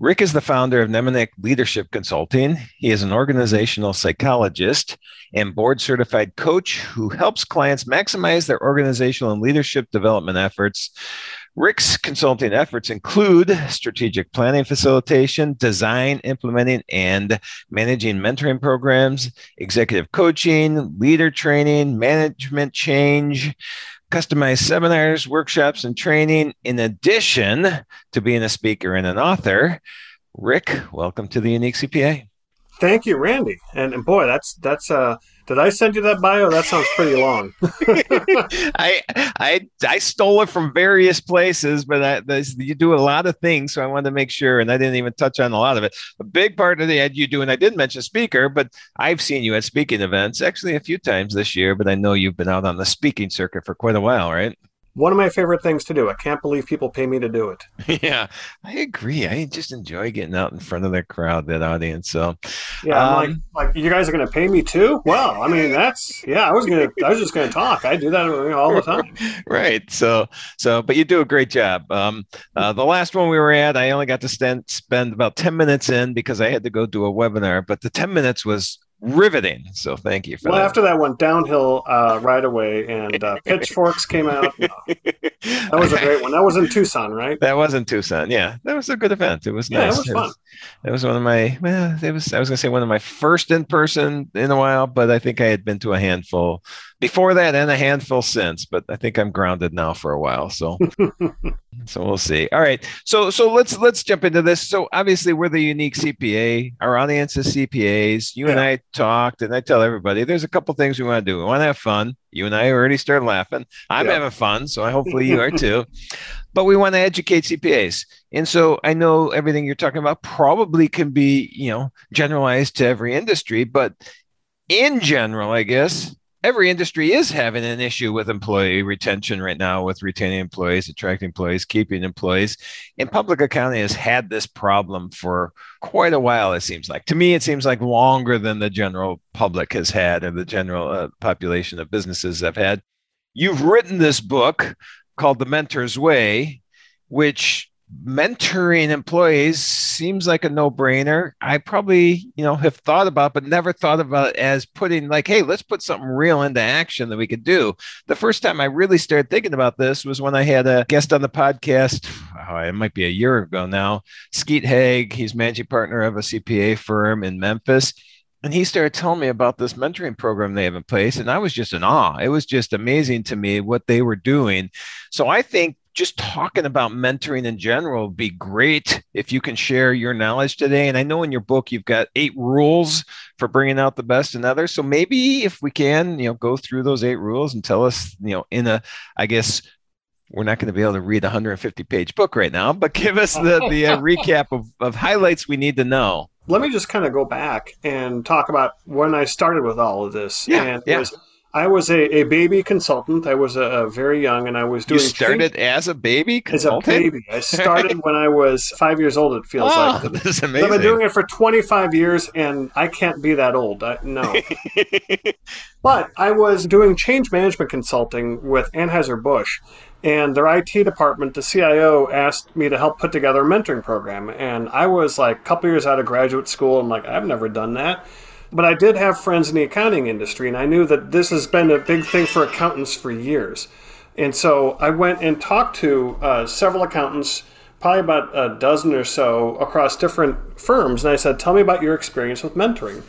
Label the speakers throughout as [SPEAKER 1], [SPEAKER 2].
[SPEAKER 1] Rik is the founder of Nemanick Leadership Consulting. He is an organizational psychologist and board certified coach who helps clients maximize their organizational and leadership development efforts. Rik's consulting efforts include strategic planning facilitation, design, implementing, and managing mentoring programs, executive coaching, leader training, management change, customized seminars, workshops, and training, in addition to being a speaker and an author. Rik, welcome to the Unique CPA.
[SPEAKER 2] Thank you, Randy. And, and boy, that's that's uh did I send you that bio? That sounds pretty long.
[SPEAKER 1] I I I stole it from various places, but I, this, you do a lot of things, so I wanted to make sure. And I didn't even touch on a lot of it. A big part of the ad you do, and I didn't mention speaker, but I've seen you at speaking events actually a few times this year. But I know you've been out on the speaking circuit for quite a while, right?
[SPEAKER 2] One of my favorite things to do. I can't believe people pay me to do it.
[SPEAKER 1] Yeah, I agree. I just enjoy getting out in front of that crowd, that audience. So,
[SPEAKER 2] yeah, um, like, like you guys are going to pay me too. Well, I mean, that's yeah. I was gonna, I was just going to talk. I do that you know, all the time.
[SPEAKER 1] right. So, so, but you do a great job. Um, uh, the last one we were at, I only got to spend spend about ten minutes in because I had to go do a webinar, but the ten minutes was riveting. So thank you
[SPEAKER 2] for
[SPEAKER 1] well,
[SPEAKER 2] that. after that went downhill uh, right away, and uh, Pitchforks came out. that was a great one. That was in Tucson, right?
[SPEAKER 1] That was in Tucson. Yeah, that was a good event. It was
[SPEAKER 2] yeah,
[SPEAKER 1] nice.
[SPEAKER 2] it was fun. It was,
[SPEAKER 1] it was one of my well, it was I was gonna say one of my first in person in a while, but I think I had been to a handful before that and a handful since. But I think I'm grounded now for a while. So so we'll see. All right. So so let's let's jump into this. So obviously we're the unique CPA. Our audience is CPAs. You yeah. and I talked, and I tell everybody there's a couple things we want to do. We want to have fun. You and I already started laughing. I'm yeah. having fun, so hopefully you are too. but we want to educate CPAs. And so I know everything you're talking about probably can be, you know, generalized to every industry, but in general, I guess every industry is having an issue with employee retention right now with retaining employees attracting employees keeping employees. And public accounting has had this problem for quite a while it seems like. To me it seems like longer than the general public has had or the general uh, population of businesses have had. You've written this book called the mentor's way which mentoring employees seems like a no-brainer. I probably you know have thought about but never thought about as putting like hey let's put something real into action that we could do. The first time i really started thinking about this was when i had a guest on the podcast oh, it might be a year ago now skeet haig. He's managing partner of a cpa firm in memphis. And he started telling me about this mentoring program they have in place. And i was just in awe. It was just amazing to me what they were doing. So i think just talking about mentoring in general would be great if you can share your knowledge today. And I know in your book you've got eight rules for bringing out the best in others. So maybe if we can, you know, go through those eight rules and tell us, you know, in a, I guess, we're not going to be able to read a 150 page book right now, but give us the, the uh, recap of, of highlights we need to know.
[SPEAKER 2] Let me just kind of go back and talk about when I started with all of this.
[SPEAKER 1] Yeah, and yeah. Was,
[SPEAKER 2] I was a, a baby consultant. I was a, a, very young, and I was doing.
[SPEAKER 1] You started change. as a baby consultant.
[SPEAKER 2] As a baby, I started when I was five years old. It feels
[SPEAKER 1] oh,
[SPEAKER 2] like.
[SPEAKER 1] This is amazing.
[SPEAKER 2] I've been doing it for 25 years, and I can't be that old. I, no. but I was doing change management consulting with Anheuser Busch, and their IT department, the CIO, asked me to help put together a mentoring program, and I was like a couple years out of graduate school. I'm like, I've never done that. But I did have friends in the accounting industry, and I knew that this has been a big thing for accountants for years. And so I went and talked to uh, several accountants, probably about a dozen or so across different firms. And I said, Tell me about your experience with mentoring.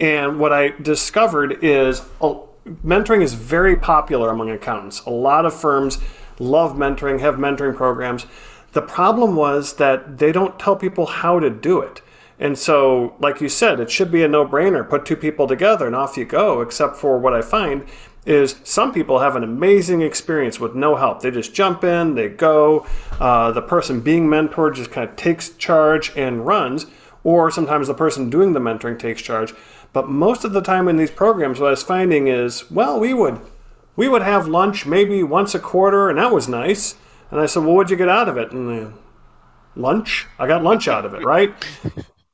[SPEAKER 2] And what I discovered is oh, mentoring is very popular among accountants. A lot of firms love mentoring, have mentoring programs. The problem was that they don't tell people how to do it. And so, like you said, it should be a no brainer. Put two people together and off you go, except for what I find is some people have an amazing experience with no help. They just jump in, they go. Uh, the person being mentored just kind of takes charge and runs, or sometimes the person doing the mentoring takes charge. But most of the time in these programs, what I was finding is, well, we would we would have lunch maybe once a quarter, and that was nice. And I said, well, what'd you get out of it? And uh, lunch. I got lunch out of it, right?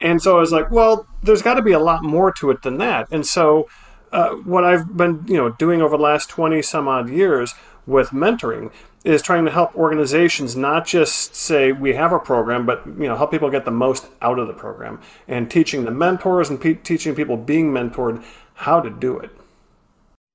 [SPEAKER 2] And so I was like, well, there's got to be a lot more to it than that. And so uh, what I've been, you know, doing over the last twenty some odd years with mentoring is trying to help organizations not just say we have a program, but you know help people get the most out of the program and teaching the mentors and pe- teaching people being mentored how to do it.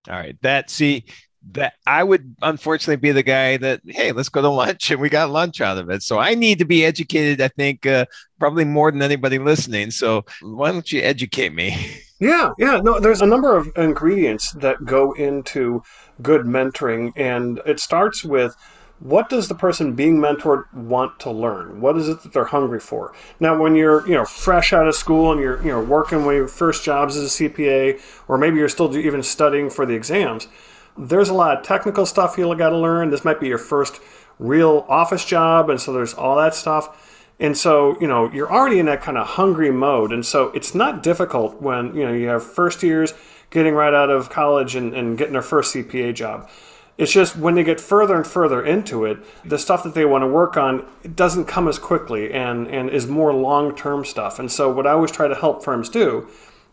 [SPEAKER 1] All right, that see that I would unfortunately be the guy that hey, let's go to lunch and we got lunch out of it. So I need to be educated. I think uh, probably more than anybody listening. So why don't you educate me?
[SPEAKER 2] Yeah, yeah. No, there's a number of ingredients that go into good mentoring, and it starts with what does the person being mentored want to learn? What is it that they're hungry for? Now, when you're you know fresh out of school and you're you know working when your first jobs as a CPA, or maybe you're still even studying for the exams, there's a lot of technical stuff you'll got to learn. This might be your first real office job, and so there's all that stuff. And so, you know, you're already in that kind of hungry mode. And so it's not difficult when, you know, you have first years getting right out of college and, and getting their first CPA job. It's just when they get further and further into it, the stuff that they want to work on doesn't come as quickly and, and is more long term stuff. And so, what I always try to help firms do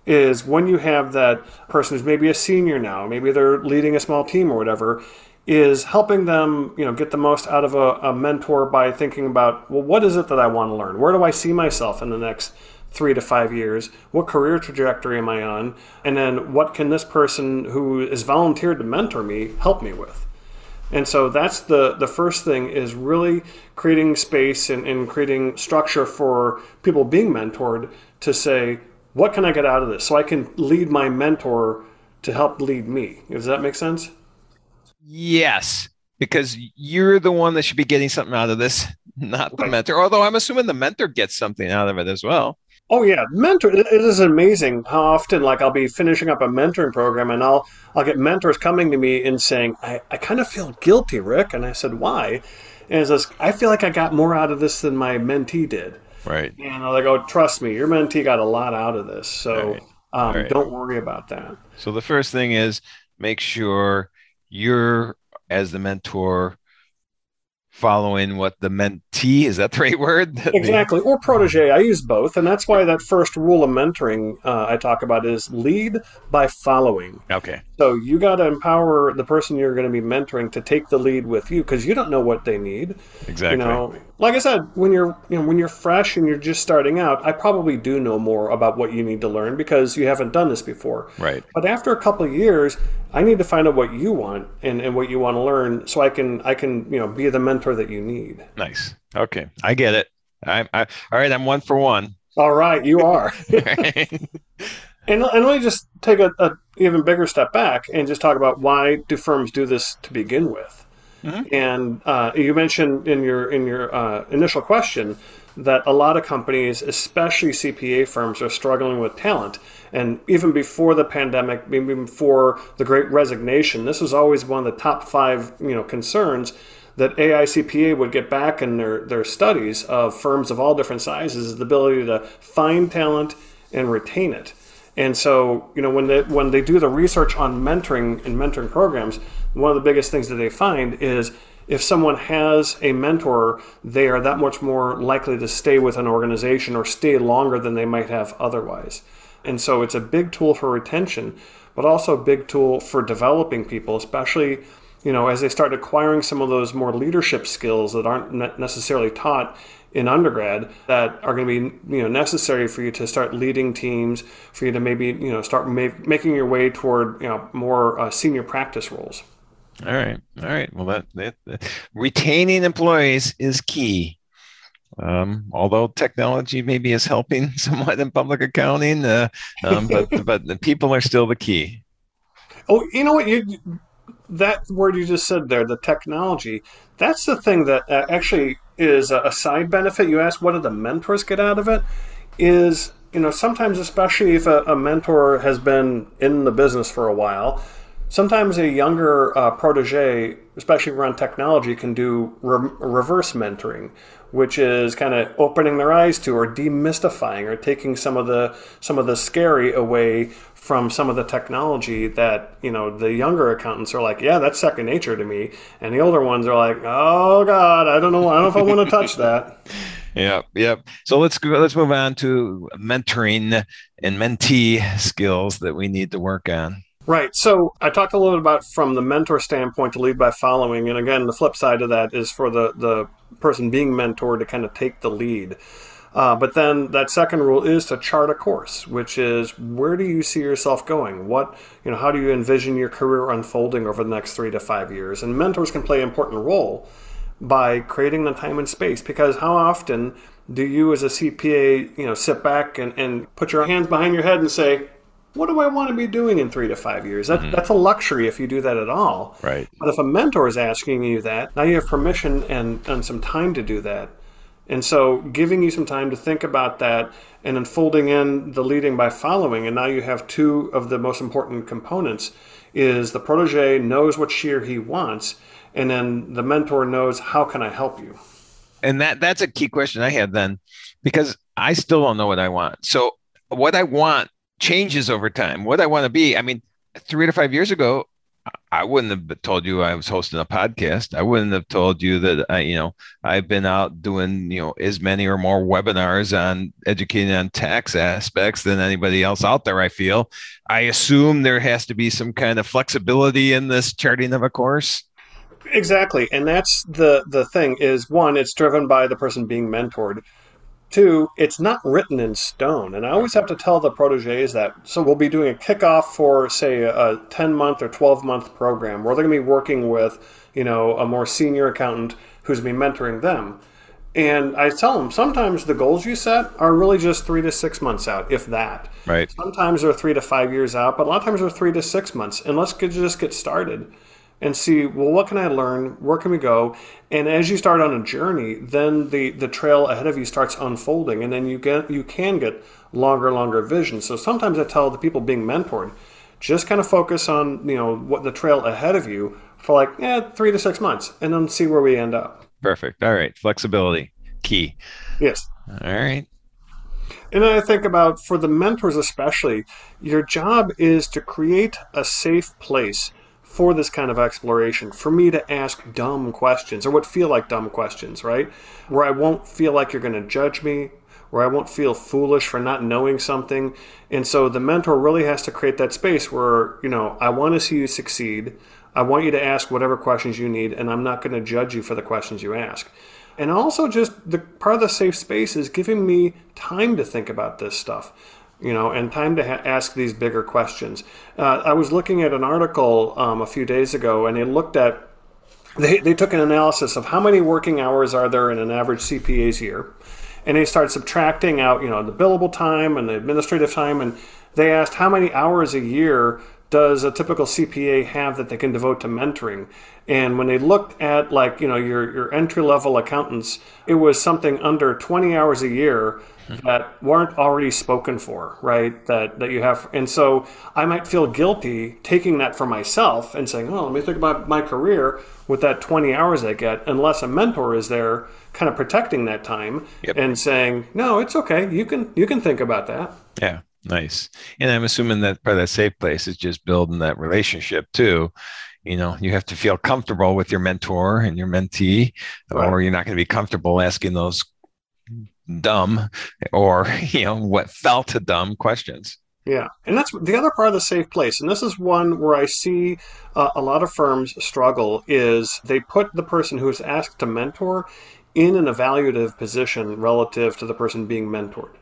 [SPEAKER 2] is when you have that person who's maybe a senior now, maybe they're leading a small team or whatever, is helping them, you know, get the most out of a, a, mentor by thinking about, well, what is it that I want to learn? Where do I see myself in the next three to five years? What career trajectory am I on? And then what can this person who is volunteered to mentor me help me with? And so that's the, the first thing is really creating space and, and creating structure for people being mentored to say, what can I get out of this? So I can lead my mentor to help lead me. Does that make sense?
[SPEAKER 1] Yes, because you're the one that should be getting something out of this, not the mentor. Although I'm assuming the mentor gets something out of it as well.
[SPEAKER 2] Oh yeah, mentor. It is amazing how often, like, I'll be finishing up a mentoring program, and I'll I'll get mentors coming to me and saying, "I, I kind of feel guilty, Rik," and I said, "Why?" And it says, "I feel like I got more out of this than my mentee did."
[SPEAKER 1] Right.
[SPEAKER 2] And I'm like, "Oh, trust me, your mentee got a lot out of this, so right. Um, right. don't worry about that."
[SPEAKER 1] So the first thing is make sure you're as the mentor following what the mentee is that the right word
[SPEAKER 2] exactly or protege i use both and that's why that first rule of mentoring uh, i talk about is lead by following
[SPEAKER 1] okay
[SPEAKER 2] so you got to empower the person you're going to be mentoring to take the lead with you because you don't know what they need
[SPEAKER 1] exactly
[SPEAKER 2] you know like i said when you're you know when you're fresh and you're just starting out i probably do know more about what you need to learn because you haven't done this before
[SPEAKER 1] right
[SPEAKER 2] but after a couple of years I need to find out what you want and, and what you want to learn so I can I can you know be the mentor that you need.
[SPEAKER 1] Nice. Okay, I get it. I, I all right. I'm one for one.
[SPEAKER 2] All right, you are. and, and let me just take a, a, even bigger step back and just talk about why do firms do this to begin with. Mm-hmm. And uh, you mentioned in your in your uh, initial question that a lot of companies, especially CPA firms, are struggling with talent. And even before the pandemic, even before the Great Resignation, this was always one of the top five you know concerns that AICPA would get back in their, their studies of firms of all different sizes is the ability to find talent and retain it. And so, you know, when they when they do the research on mentoring and mentoring programs, one of the biggest things that they find is if someone has a mentor, they are that much more likely to stay with an organization or stay longer than they might have otherwise. And so it's a big tool for retention, but also a big tool for developing people, especially you know as they start acquiring some of those more leadership skills that aren't necessarily taught in undergrad that are going to be you know necessary for you to start leading teams for you to maybe you know start ma- making your way toward you know more uh, senior practice roles
[SPEAKER 1] all right. All right. Well that, that, that retaining employees is key. Um, although technology maybe is helping somewhat in public accounting uh, um, but but the people are still the key.
[SPEAKER 2] Oh you know what? You that word you just said there, the technology, that's the thing that uh, actually is a, side benefit. You asked, what do the mentors get out of it? Is, you know, sometimes, especially if a, a mentor has been in the business for a while, sometimes a younger uh, protege, especially around technology, can do re- reverse mentoring, which is kind of opening their eyes to or demystifying or taking some of the some of the scary away from some of the technology that you know the younger accountants are like, yeah, that's second nature to me, and the older ones are like, oh god, I don't know, I don't know if I want to touch that.
[SPEAKER 1] Yep, yep. So let's go, let's move on to mentoring and mentee skills that we need to work on.
[SPEAKER 2] Right. So I talked a little bit about from the mentor standpoint to lead by following, and again, the flip side of that is for the the person being mentored to kind of take the lead. Uh, but then that second rule is to chart a course, which is where do you see yourself going? What you know, how do you envision your career unfolding over the next three to five years? And mentors can play an important role by creating the time and space because how often do you as a CPA, you know, sit back and, and put your hands behind your head and say, what do I want to be doing in three to five years? That, mm-hmm. That's a luxury if you do that at all.
[SPEAKER 1] Right.
[SPEAKER 2] But if a mentor is asking you that, now you have permission and, and some time to do that. And so giving you some time to think about that and then folding in the leading by following, and now you have two of the most important components is the protege knows what she or he wants and then the mentor knows how can I help you.
[SPEAKER 1] And that that's a key question I had then, because I still don't know what I want. So what I want changes over time. What I want to be, I mean, three to five years ago, I wouldn't have told you I was hosting a podcast. I wouldn't have told you that I, you know, I've been out doing, you know, as many or more webinars on educating on tax aspects than anybody else out there. I feel. I assume there has to be some kind of flexibility in this charting of a course.
[SPEAKER 2] Exactly. And that's the the thing is one, it's driven by the person being mentored. Two, it's not written in stone. And I always have to tell the proteges that. So we'll be doing a kickoff for, say, a 10 month or 12 month program where they're going to be working with, you know, a more senior accountant who's been mentoring them. And I tell them sometimes the goals you set are really just three to six months out, if that.
[SPEAKER 1] Right.
[SPEAKER 2] Sometimes they're three to five years out, but a lot of times they're three to six months. And let's get, just get started and see well what can i learn? Where can we go? And as you start on a journey then the the trail ahead of you starts unfolding and then you get you can get longer longer vision. So sometimes i tell the people being mentored just kind of focus on you know what the trail ahead of you for like yeah three to six months and then see where we end up.
[SPEAKER 1] Perfect. All right. Flexibility key.
[SPEAKER 2] Yes.
[SPEAKER 1] All right.
[SPEAKER 2] And I think about for the mentors, especially, your job is to create a safe place for this kind of exploration, for me to ask dumb questions or what feel like dumb questions, right? Where I won't feel like you're going to judge me, where I won't feel foolish for not knowing something. And so the mentor really has to create that space where, you know, I want to see you succeed. I want you to ask whatever questions you need, and I'm not going to judge you for the questions you ask. And also, just the part of the safe space is giving me time to think about this stuff you know, and time to ha- ask these bigger questions. Uh, I was looking at an article um, a few days ago, and they looked at they, they took an analysis of how many working hours are there in an average CPA's year, and they started subtracting out, you know, the billable time and the administrative time, and they asked how many hours a year does a typical CPA have that they can devote to mentoring? And when they looked at like, you know, your, your entry level accountants, it was something under 20 hours a year hmm. that weren't already spoken for, right? That that you have, and so I might feel guilty taking that for myself and saying, "Oh, let me think about my career with that 20 hours I get," unless a mentor is there, kind of protecting that time yep. and saying, "No, it's okay. You can you can think about that."
[SPEAKER 1] Yeah, nice. And I'm assuming that part of that safe place is just building that relationship too you know you have to feel comfortable with your mentor and your mentee right. or you're not going to be comfortable asking those dumb or you know what felt dumb questions
[SPEAKER 2] yeah and that's the other part of the safe place and this is one where i see uh, a lot of firms struggle is they put the person who's asked to mentor in an evaluative position relative to the person being mentored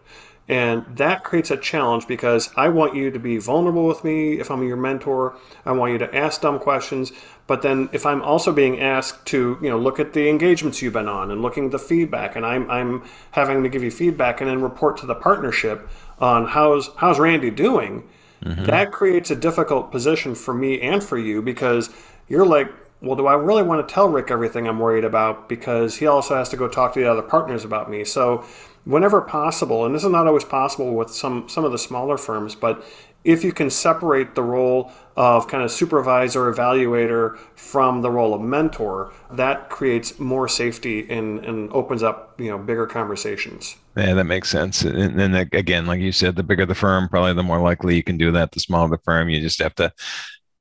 [SPEAKER 2] and that creates a challenge because I want you to be vulnerable with me if I'm your mentor. I want you to ask dumb questions. But then if I'm also being asked to, you know, look at the engagements you've been on and looking at the feedback and I'm, I'm having to give you feedback and then report to the partnership on how's, how's Randy doing, mm-hmm. that creates a difficult position for me and for you because you're like, well, do I really want to tell Rik everything I'm worried about? Because he also has to go talk to the other partners about me. So whenever possible, and this is not always possible with some some of the smaller firms, but if you can separate the role of kind of supervisor, evaluator from the role of mentor, that creates more safety and, and opens up you know bigger conversations.
[SPEAKER 1] Yeah, that makes sense. And then again, like you said, the bigger the firm, probably the more likely you can do that. The smaller the firm, you just have to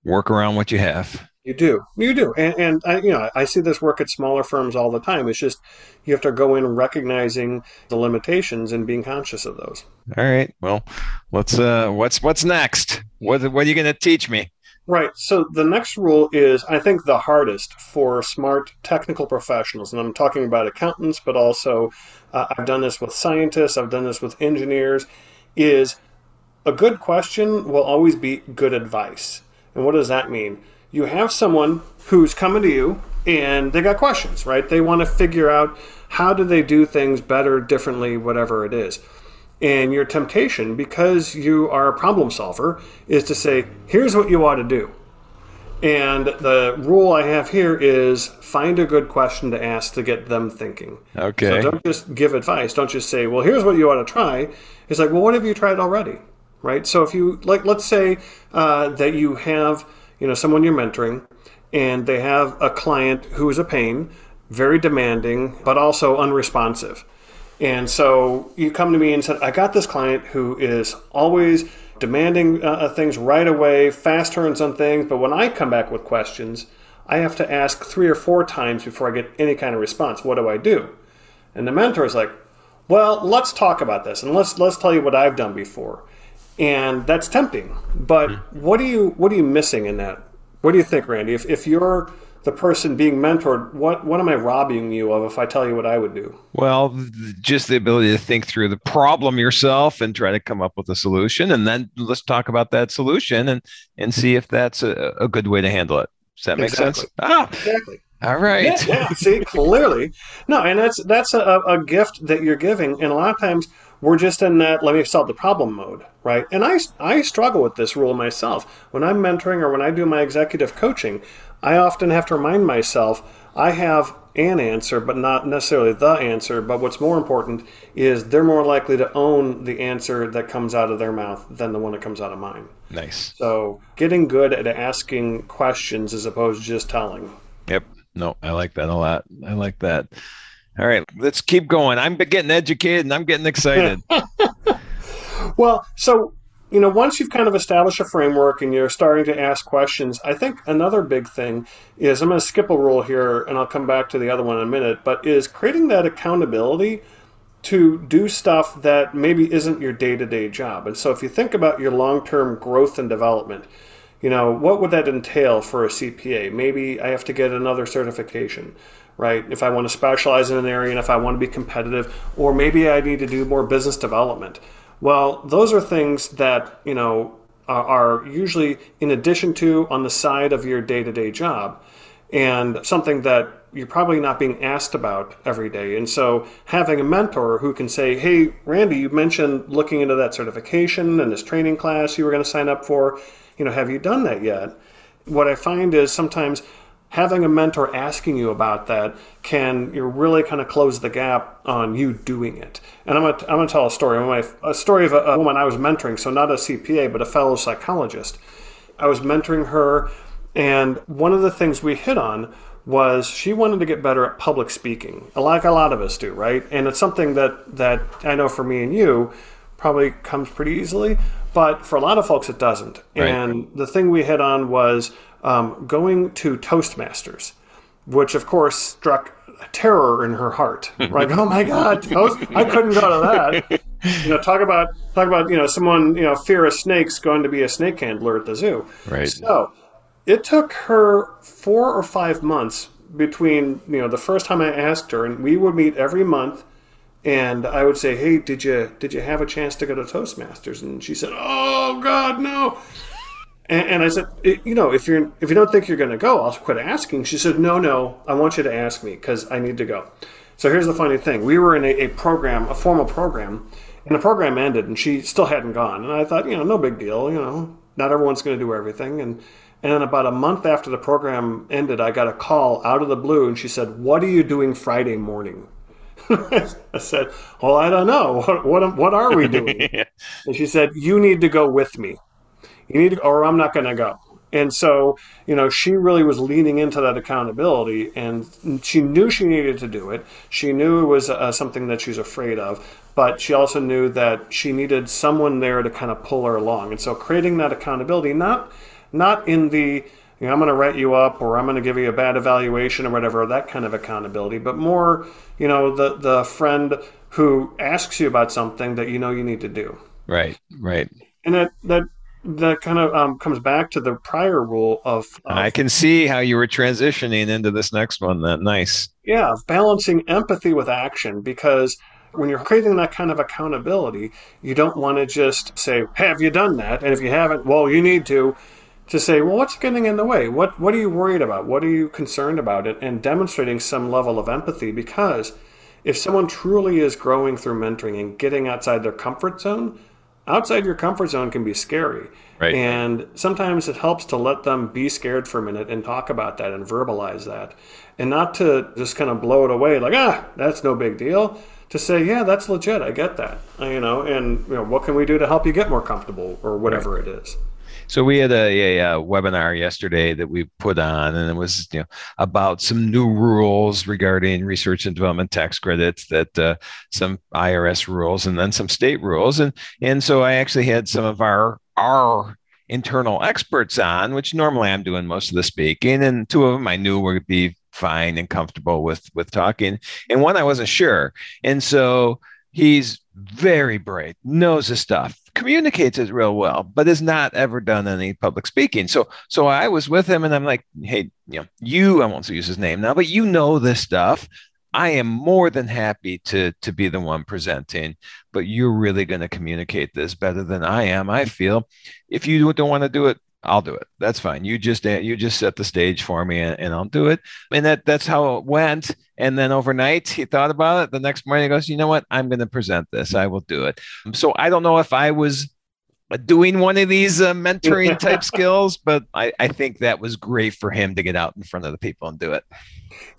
[SPEAKER 1] work around what you have.
[SPEAKER 2] You do, you do, and, and I, you know, I see this work at smaller firms all the time. It's just you have to go in recognizing the limitations and being conscious of those.
[SPEAKER 1] All right. Well, let's. Uh, what's what's next? What what are you going to teach me?
[SPEAKER 2] Right. So the next rule is, I think, the hardest for smart technical professionals, and I'm talking about accountants, but also uh, I've done this with scientists. I've done this with engineers. Is a good question will always be good advice. And what does that mean? You have someone who's coming to you and they got questions, right? They want to figure out how do they do things better, differently, whatever it is. And your temptation, because you are a problem solver, is to say, here's what you ought to do. And the rule I have here is find a good question to ask to get them thinking.
[SPEAKER 1] Okay.
[SPEAKER 2] So don't just give advice. Don't just say, well, here's what you ought to try. It's like, well, what have you tried already? Right? So if you, like, let's say uh, that you have you know, someone you're mentoring, and they have a client who is a pain, very demanding, but also unresponsive. And so you come to me and said, I got this client who is always demanding uh, uh, things right away, fast turns on things, but when I come back with questions, I have to ask three or four times before I get any kind of response. What do I do? And the mentor is like, well, let's talk about this and let's let's tell you what I've done before and that's tempting. But mm-hmm. what are you what are you missing in that? What do you think, Randy? If if you're the person being mentored, what what am I robbing you of if I tell you what I would do?
[SPEAKER 1] Well, just the ability to think through the problem yourself and try to come up with a solution, and then let's talk about that solution and and see if that's a, a good way to handle it. Does that make
[SPEAKER 2] exactly.
[SPEAKER 1] sense?
[SPEAKER 2] Ah, exactly.
[SPEAKER 1] All right.
[SPEAKER 2] Yeah, yeah, see, clearly, no, and that's that's a, a gift that you're giving, and a lot of times we're just in that let me solve the problem mode, right? And I, I struggle with this rule myself. When I'm mentoring or when I do my executive coaching, I often have to remind myself I have an answer, but not necessarily the answer. But what's more important is they're more likely to own the answer that comes out of their mouth than the one that comes out of mine.
[SPEAKER 1] Nice.
[SPEAKER 2] So getting good at asking questions as opposed to just telling.
[SPEAKER 1] Yep. No, I like that a lot. I like that. All right, let's keep going. I'm getting educated and I'm getting excited.
[SPEAKER 2] well, so you know, once you've kind of established a framework and you're starting to ask questions, I think another big thing is I'm going to skip a rule here and I'll come back to the other one in a minute, but is creating that accountability to do stuff that maybe isn't your day to day job. And so if you think about your long term growth and development, you know, what would that entail for a CPA? Maybe I have to get another certification right? If I want to specialize in an area and if I want to be competitive, or maybe I need to do more business development. Well, those are things that, you know, are, usually in addition to on the side of your day to day job and something that you're probably not being asked about every day. And so having a mentor who can say, Hey, Randy, you mentioned looking into that certification and this training class you were going to sign up for. You know, have you done that yet? What I find is sometimes having a mentor asking you about that can you really kind of close the gap on you doing it. And I'm going to, I'm going to tell a story. A story of a, a woman I was mentoring, so not a CPA, but a fellow psychologist. I was mentoring her, and one of the things we hit on was she wanted to get better at public speaking, like a lot of us do, right? And it's something that that I know for me and you probably comes pretty easily, but for a lot of folks it doesn't. Right. And the thing we hit on was um, going to Toastmasters, which of course struck terror in her heart. Right? oh my God, Toast! I couldn't go to that. You know, talk about talk about you know someone you know fear of snakes going to be a snake handler at the zoo.
[SPEAKER 1] Right.
[SPEAKER 2] So it took her four or five months between you know the first time I asked her, and we would meet every month. And I would say, "Hey, did you did you have a chance to go to Toastmasters?" And she said, "Oh God, no." And, and I said, you know, if you're if you don't think you're going to go, I'll quit asking. She said, no, no, I want you to ask me because I need to go. So here's the funny thing: we were in a, a program, a formal program, and the program ended, and she still hadn't gone. And I thought, you know, no big deal. You know, not everyone's going to do everything. And and then about a month after the program ended, I got a call out of the blue, and she said, "What are you doing Friday morning?" I said, "Well, I don't know. What what, what are we doing?" and she said, "You need to go with me." You need to, or I'm not going to go. And so, you know, she really was leaning into that accountability and she knew she needed to do it. She knew it was uh, something that she's afraid of, but she also knew that she needed someone there to kind of pull her along. And so creating that accountability, not, not in the, you know, I'm going to write you up or I'm going to give you a bad evaluation or whatever, that kind of accountability, but more, you know, the, the friend who asks you about something that you know you need to do.
[SPEAKER 1] Right, right.
[SPEAKER 2] And that, that that kind of um, comes back to the prior rule of, of,
[SPEAKER 1] I can see how you were transitioning into this next one. That nice.
[SPEAKER 2] Yeah, balancing empathy with action because when you're creating that kind of accountability, you don't want to just say, "Have you done that?" And if you haven't, well, you need to. To say, well, what's getting in the way? What what are you worried about? What are you concerned about? It and demonstrating some level of empathy because if someone truly is growing through mentoring and getting outside their comfort zone, outside your comfort zone can be scary.
[SPEAKER 1] Right.
[SPEAKER 2] And sometimes it helps to let them be scared for a minute and talk about that and verbalize that. And not to just kind of blow it away like, ah, that's no big deal. To say, yeah, that's legit. I get that. You know, and you know, what can we do to help you get more comfortable or whatever right. it is.
[SPEAKER 1] So we had a, a, a, webinar yesterday that we put on, and it was you know about some new rules regarding research and development tax credits, that uh, some IRS rules, and then some state rules, and and so I actually had some of our our internal experts on, which normally I'm doing most of the speaking, and two of them I knew would be fine and comfortable with with talking, and one I wasn't sure, and so he's very bright, knows his stuff, communicates it real well, but has not ever done any public speaking. So, so I was with him, and I'm like, hey, you know, you, I won't use his name now, but you know this stuff. I am more than happy to to be the one presenting, but you're really going to communicate this better than I am. I feel. If you don't want to do it, I'll do it. That's fine. You just you just set the stage for me, and, and, I'll do it. And that that's how it went. And then overnight, he thought about it. The next morning, he goes, "You know what? I'm going to present this. I will do it." So I don't know if I was doing one of these uh, mentoring type skills, but I, I think that was great for him to get out in front of the people and do it.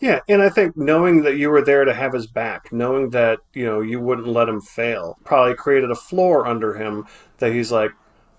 [SPEAKER 2] Yeah, and I think knowing that you were there to have his back, knowing that you know you wouldn't let him fail, probably created a floor under him that he's like,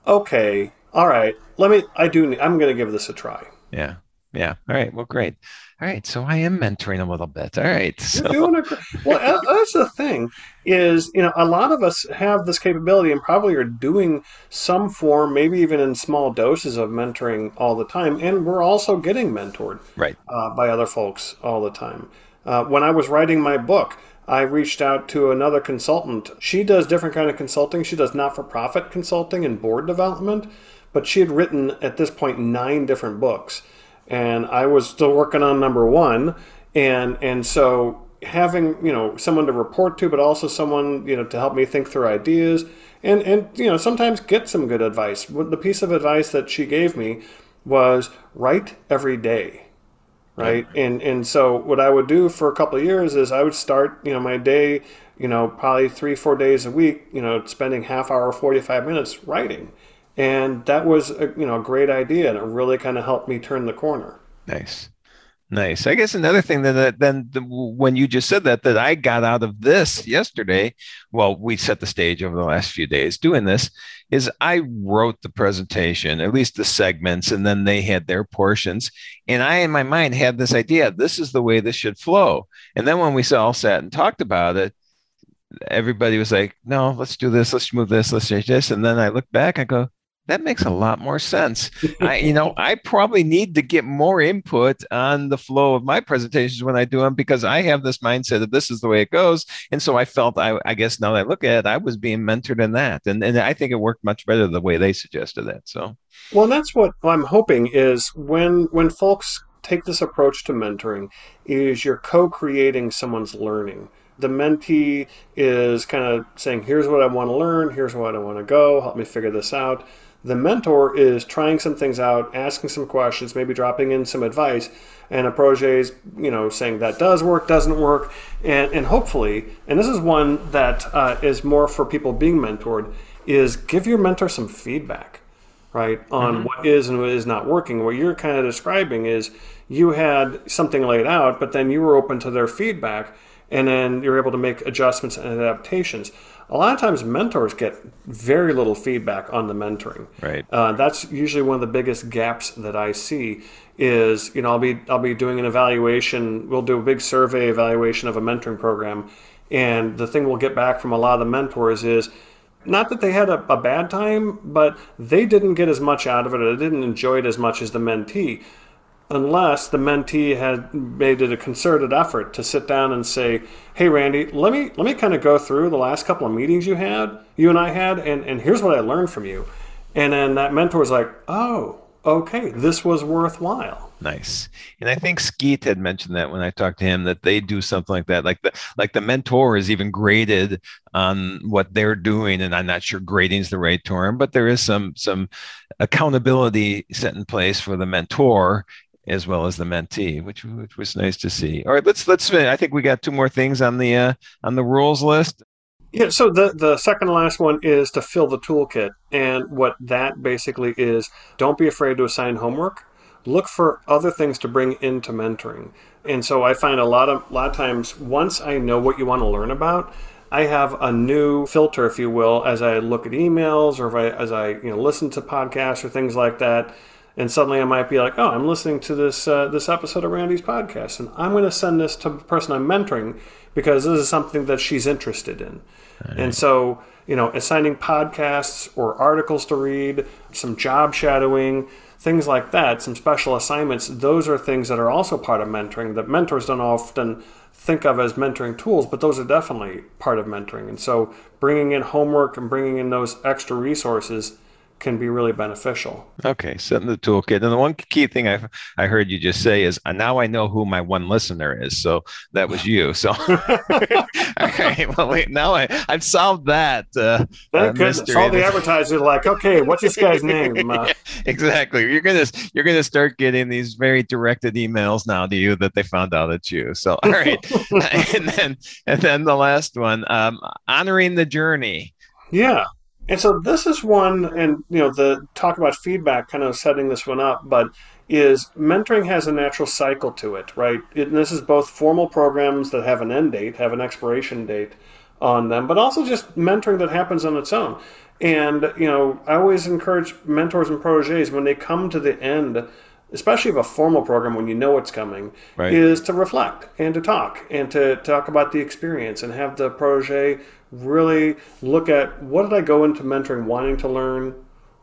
[SPEAKER 2] okay, all right, let me. I do. I'm going to give this a try.
[SPEAKER 1] Yeah. Yeah. All right. Well, great. All right. So I am mentoring a little bit. All right. So.
[SPEAKER 2] You're doing a, well, that's the thing is, you know, a lot of us have this capability and probably are doing some form, maybe even in small doses of mentoring all the time. And we're also getting mentored
[SPEAKER 1] right.
[SPEAKER 2] Uh, by other folks all the time. Uh, when I was writing my book, I reached out to another consultant. She does different kind of consulting. She does not-for-profit consulting and board development but she had written at this point nine different books, and I was still working on number one, and and so having you know someone to report to, but also someone you know to help me think through ideas, and and you know sometimes get some good advice. The piece of advice that she gave me was write every day right? And and so what i would do for a couple of years is i would start you know my day you know probably three four days a week you know spending half hour 45 minutes writing and that was a, you know a great idea and it really kind of helped me turn the corner.
[SPEAKER 1] Nice. Nice. I guess another thing that then the, when you just said that that i got out of this yesterday well we set the stage over the last few days doing this is i wrote the presentation at least the segments and then they had their portions and i in my mind had this idea this is the way this should flow. And then when we all sat and talked about it everybody was like no let's do this let's move this let's change this and then i look back i go that makes a lot more sense. I, you know, I probably need to get more input on the flow of my presentations when I do them because I have this mindset that this is the way it goes. And so I felt, I, I guess now that I look at it, I was being mentored in that. And, and I think it worked much better the way they suggested that. So,
[SPEAKER 2] well, that's what I'm hoping is when, when folks take this approach to mentoring is you're co-creating someone's learning the mentee is kind of saying, here's what I want to learn, here's what I want to go, help me figure this out. The mentor is trying some things out, asking some questions, maybe dropping in some advice, and a protege is, you know, saying that does work, doesn't work, and, and hopefully, and this is one that uh, is more for people being mentored, is give your mentor some feedback, right, on mm-hmm. what is and what is not working. What you're kind of describing is you had something laid out, but then you were open to their feedback, and then you're able to make adjustments and adaptations a lot of times mentors get very little feedback on the mentoring.
[SPEAKER 1] Right.
[SPEAKER 2] Uh, that's usually one of the biggest gaps that I see. Is you know I'll be I'll be doing an evaluation. We'll do a big survey evaluation of a mentoring program, and the thing we'll get back from a lot of the mentors is not that they had a, a, bad time, but they didn't get as much out of it or they didn't enjoy it as much as the mentee unless the mentee had made it a concerted effort to sit down and say, "Hey, Randy, let me let me kind of go through the last couple of meetings you had, you and I had, and and here's what I learned from you." And then that mentor was like, "Oh, okay, this was worthwhile."
[SPEAKER 1] Nice. And I think Skeet had mentioned that when I talked to him that they do something like that. Like the like the mentor is even graded on what they're doing. And I'm not sure grading is the right term, but there is some some accountability set in place for the mentor as well as the mentee, which which was nice to see. All right, let's let's. I think we got two more things on the uh, on the rules list.
[SPEAKER 2] Yeah, so the the second last one is to fill the toolkit, and what that basically is: don't be afraid to assign homework. Look for other things to bring into mentoring. And so I find a lot of a lot of times once I know what you want to learn about, I have a new filter, if you will, as I look at emails or I, as I you know listen to podcasts or things like that and suddenly I might be like, oh, I'm listening to this uh, this episode of Randy's podcast, and I'm going to send this to the person I'm mentoring because this is something that she's interested in. Right. And so, you know, assigning podcasts or articles to read, some job shadowing, things like that, some special assignments, those are things that are also part of mentoring that mentors don't often think of as mentoring tools, but those are definitely part of mentoring. And so, bringing in homework and bringing in those extra resources can be really beneficial.
[SPEAKER 1] Okay, set in the toolkit. And the one key thing I I heard you just say is uh, now I know who my one listener is. So that was you. So okay, well wait, now I I've solved that. Uh,
[SPEAKER 2] uh, mystery. All the advertisers are like, okay, what's this guy's name? Uh,
[SPEAKER 1] exactly. You're gonna you're gonna start getting these very directed emails now to you that they found out it's you. So all right, and then and then the last one, um, honoring the journey.
[SPEAKER 2] Yeah. And so this is one, and you know, the talk about feedback, kind of setting this one up, but is mentoring has a natural cycle to it, right? It, this is both formal programs that have an end date, have an expiration date on them, but also just mentoring that happens on its own. And you know, I always encourage mentors and proteges when they come to the end especially of a formal program when you know what's coming, right. is to reflect and to talk and to talk about the experience and have the protege really look at what did I go into mentoring wanting to learn,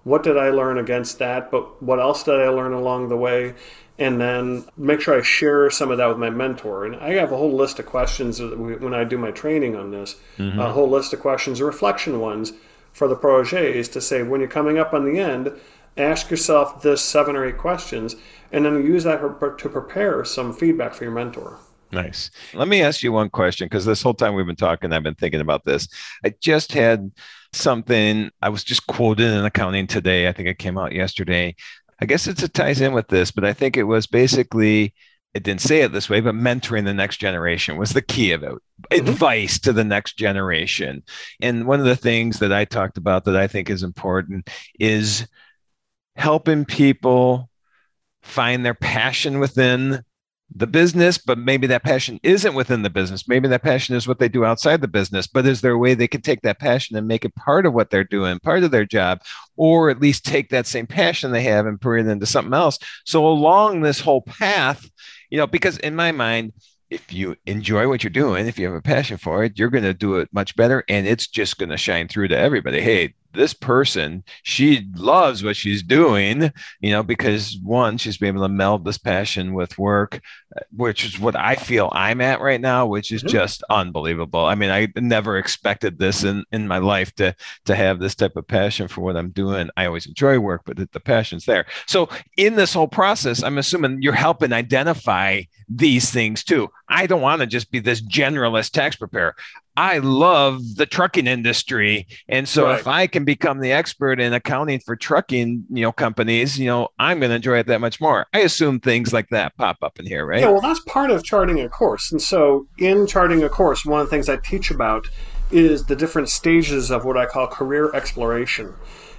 [SPEAKER 2] what did I learn against that, but what else did I learn along the way, and then make sure I share some of that with my mentor. And I have a whole list of questions when I do my training on this, mm-hmm. a whole list of questions, reflection ones for the proteges to say when you're coming up on the end, ask yourself this seven or eight questions, and then use that to prepare some feedback for your mentor.
[SPEAKER 1] Nice. Let me ask you one question because this whole time we've been talking, I've been thinking about this. I just had something, I was just quoted in accounting today. I think it came out yesterday. I guess it ties in with this, but I think it was basically, it didn't say it this way, but mentoring the next generation was the key of it. Mm-hmm. Advice to the next generation. And one of the things that I talked about that I think is important is helping people find their passion within the business, but maybe that passion isn't within the business. Maybe that passion is what they do outside the business, but is there a way they can take that passion and make it part of what they're doing, part of their job, or at least take that same passion they have and put it into something else? So, along this whole path, you know, because in my mind, if you enjoy what you're doing, if you have a passion for it, you're going to do it much better and it's just going to shine through to everybody. Hey, this person, she loves what she's doing, you know, because one, she's been able to meld this passion with work, which is what I feel I'm at right now, which is mm-hmm. just unbelievable. I mean, I never expected this in, in my life to to have this type of passion for what I'm doing. I always enjoy work, but the, the passion's there. So in this whole process, I'm assuming you're helping identify these things too. I don't want to just be this generalist tax preparer. I love the trucking industry. And so right. if I can become the expert in accounting for trucking, you know, companies, you know, I'm going to enjoy it that much more. I assume things like that pop up in here, right?
[SPEAKER 2] Yeah, well, that's part of charting a course. And so in charting a course, one of the things I teach about is the different stages of what I call career exploration.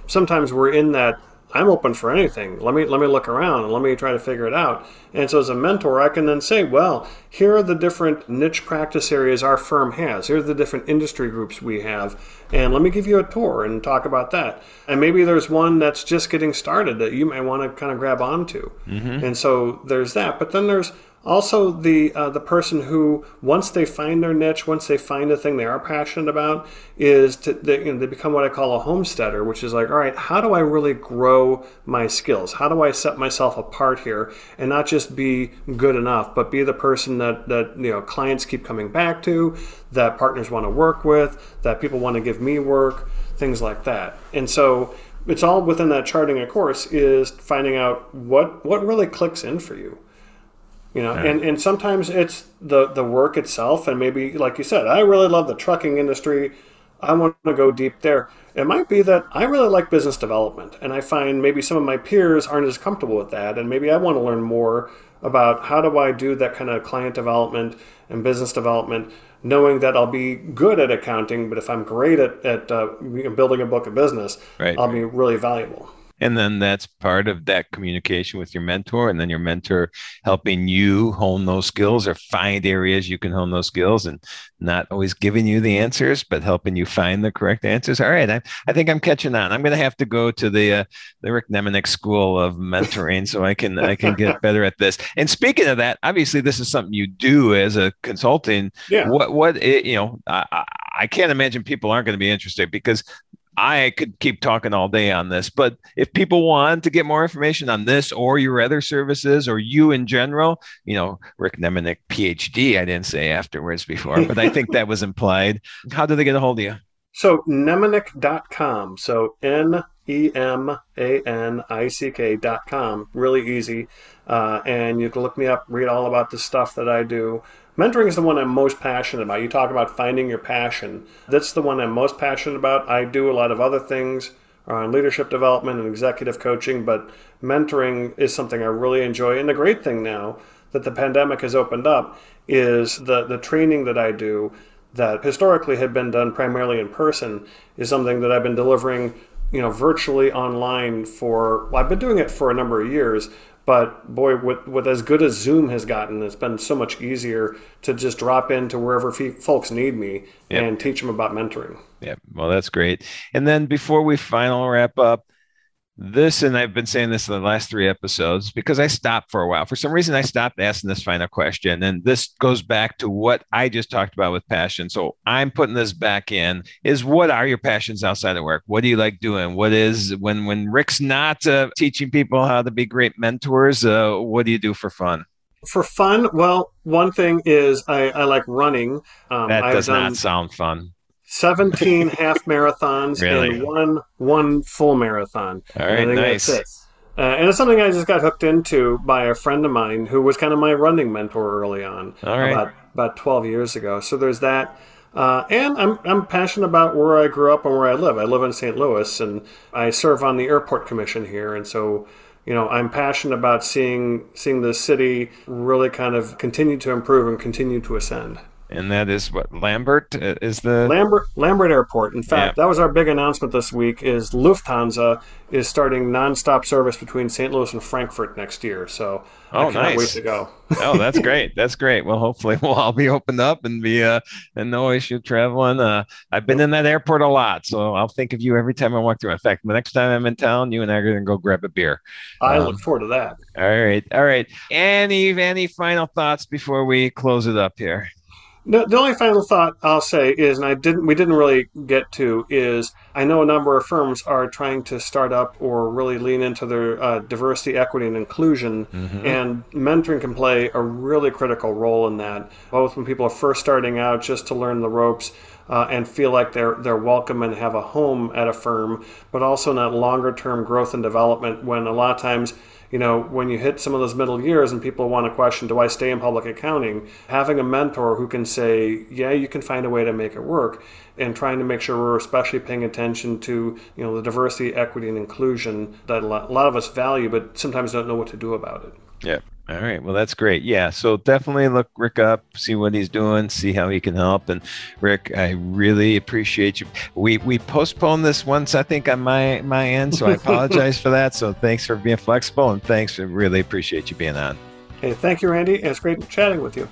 [SPEAKER 2] Sometimes we're in that I'm open for anything. Let me let me look around and let me try to figure it out. And so as a mentor, I can then say, well, here are the different niche practice areas our firm has. Here are the different industry groups we have, and let me give you a tour and talk about that. And maybe there's one that's just getting started that you may want to kind of grab onto. Mm-hmm. And so there's that. But then there's also the uh, the person who once they find their niche once they find the thing they are passionate about is to they, you know, they become what i call a homesteader which is like all right how do i really grow my skills? How do i set myself apart here and not just be good enough but be the person that that you know clients keep coming back to that partners want to work with that people want to give me work things like that. And so it's all within that charting a course is finding out what what really clicks in for you you know yeah. and, and sometimes it's the the work itself and maybe like you said i really love the trucking industry i want to go deep there it might be that i really like business development and i find maybe some of my peers aren't as comfortable with that and maybe i want to learn more about how do i do that kind of client development and business development knowing that i'll be good at accounting but if i'm great at, at uh, building a book of business right. i'll be really valuable
[SPEAKER 1] and then that's part of that communication with your mentor and then your mentor helping you hone those skills or find areas you can hone those skills and not always giving you the answers but helping you find the correct answers. All right i, I think i'm catching on. I'm going to have to go to the uh, the Rik Nemanick school of mentoring so i can i can get better at this. And speaking of that obviously this is something you do as a consulting yeah. What what it, you know I, I can't imagine people aren't going to be interested because I could keep talking all day on this, but if people want to get more information on this or your other services or you in general, you know, Rik Nemanick, PhD, I didn't say afterwards before, but I think that was implied. How do they get a hold of you?
[SPEAKER 2] So, nemanick.com. So, N E M A N I C K.com. Really easy. Uh, and you can look me up, read all about the stuff that I do. Mentoring is the one I'm most passionate about. You talk about finding your passion. That's the one I'm most passionate about. I do a lot of other things uh, on leadership development and executive coaching, but mentoring is something I really enjoy. And the great thing now that the pandemic has opened up is the, the training that I do that historically had been done primarily in person is something that I've been delivering you know virtually online for well, I've been doing it for a number of years but boy, with, with as good as Zoom has gotten, it's been so much easier to just drop into wherever folks need me yep. and teach them about mentoring.
[SPEAKER 1] Yeah, well, that's great. And then before we final wrap up, this and i've been saying this in the last three episodes because i stopped for a while. For some reason i stopped asking this final question and this goes back to what i just talked about with passion. So i'm putting this back in is what are your passions outside of work? What do you like doing? What is when when Rik's not uh, teaching people how to be great mentors uh, what do you do for fun?
[SPEAKER 2] For fun? Well one thing is i, I like running.
[SPEAKER 1] Um, that does done, not sound fun
[SPEAKER 2] 17 half marathons really? and one one full marathon.
[SPEAKER 1] All right, nice. It.
[SPEAKER 2] Uh, and it's something I just got hooked into by a friend of mine who was kind of my running mentor early on,
[SPEAKER 1] right.
[SPEAKER 2] about about 12 years ago. So there's that. Uh, and I'm, I'm passionate about where I grew up and where I live. I live in St. Louis and I serve on the airport commission here. And so, you know, I'm passionate about seeing seeing the city really kind of continue to improve and continue to ascend
[SPEAKER 1] and that is what Lambert uh, is the
[SPEAKER 2] Lambert Lambert Airport. In fact, yeah. that was our big announcement this week. Is Lufthansa is starting nonstop service between St. Louis and Frankfurt next year. So oh, I can't nice. wait to go.
[SPEAKER 1] oh, that's great. That's great. Well, hopefully we'll all be opened up and be uh and no issue traveling. Uh, I've been in that airport a lot, so I'll think of you every time I walk through. In fact, the next time I'm in town, you and I are going to go grab a beer.
[SPEAKER 2] I um, look forward to that.
[SPEAKER 1] All right, all right. Any any final thoughts before we close it up here?
[SPEAKER 2] The, the only final thought I'll say is, and I didn't, we didn't really get to, is I know a number of firms are trying to start up or really lean into their uh, diversity, equity, and inclusion, mm-hmm. and mentoring can play a really critical role in that. Both when people are first starting out, just to learn the ropes. Uh, and feel like they're they're welcome and have a home at a firm, but also in that longer term growth and development when a lot of times you know, when you hit some of those middle years and people want to question, do I stay in public accounting? Having a mentor who can say, yeah, you can find a way to make it work, and trying to make sure we're especially paying attention to, you know, the diversity, equity, and inclusion that a lot of us value, but sometimes don't know what to do about it.
[SPEAKER 1] Yeah. All right. Well, that's great. Yeah. So definitely look Rik up, see what he's doing, see how he can help. And Rik, I really appreciate you. We we postponed this once, I think, on my my end, so I apologize for that. So thanks for being flexible, and thanks. I really appreciate you being on.
[SPEAKER 2] Hey, thank you, Randy. It's great chatting with you.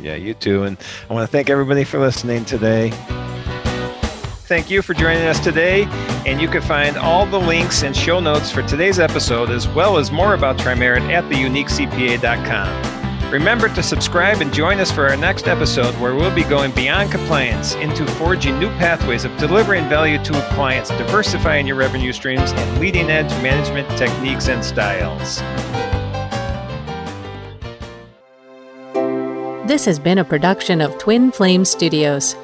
[SPEAKER 1] Yeah, you too. And I want to thank everybody for listening today. Thank you for joining us today. And you can find all the links and show notes for today's episode, as well as more about Trimerit at theuniquecpa.com. Remember to subscribe and join us for our next episode, where we'll be going beyond compliance into forging new pathways of delivering value to clients, diversifying your revenue streams, and leading edge management techniques and styles.
[SPEAKER 3] This has been a production of Twin Flame Studios.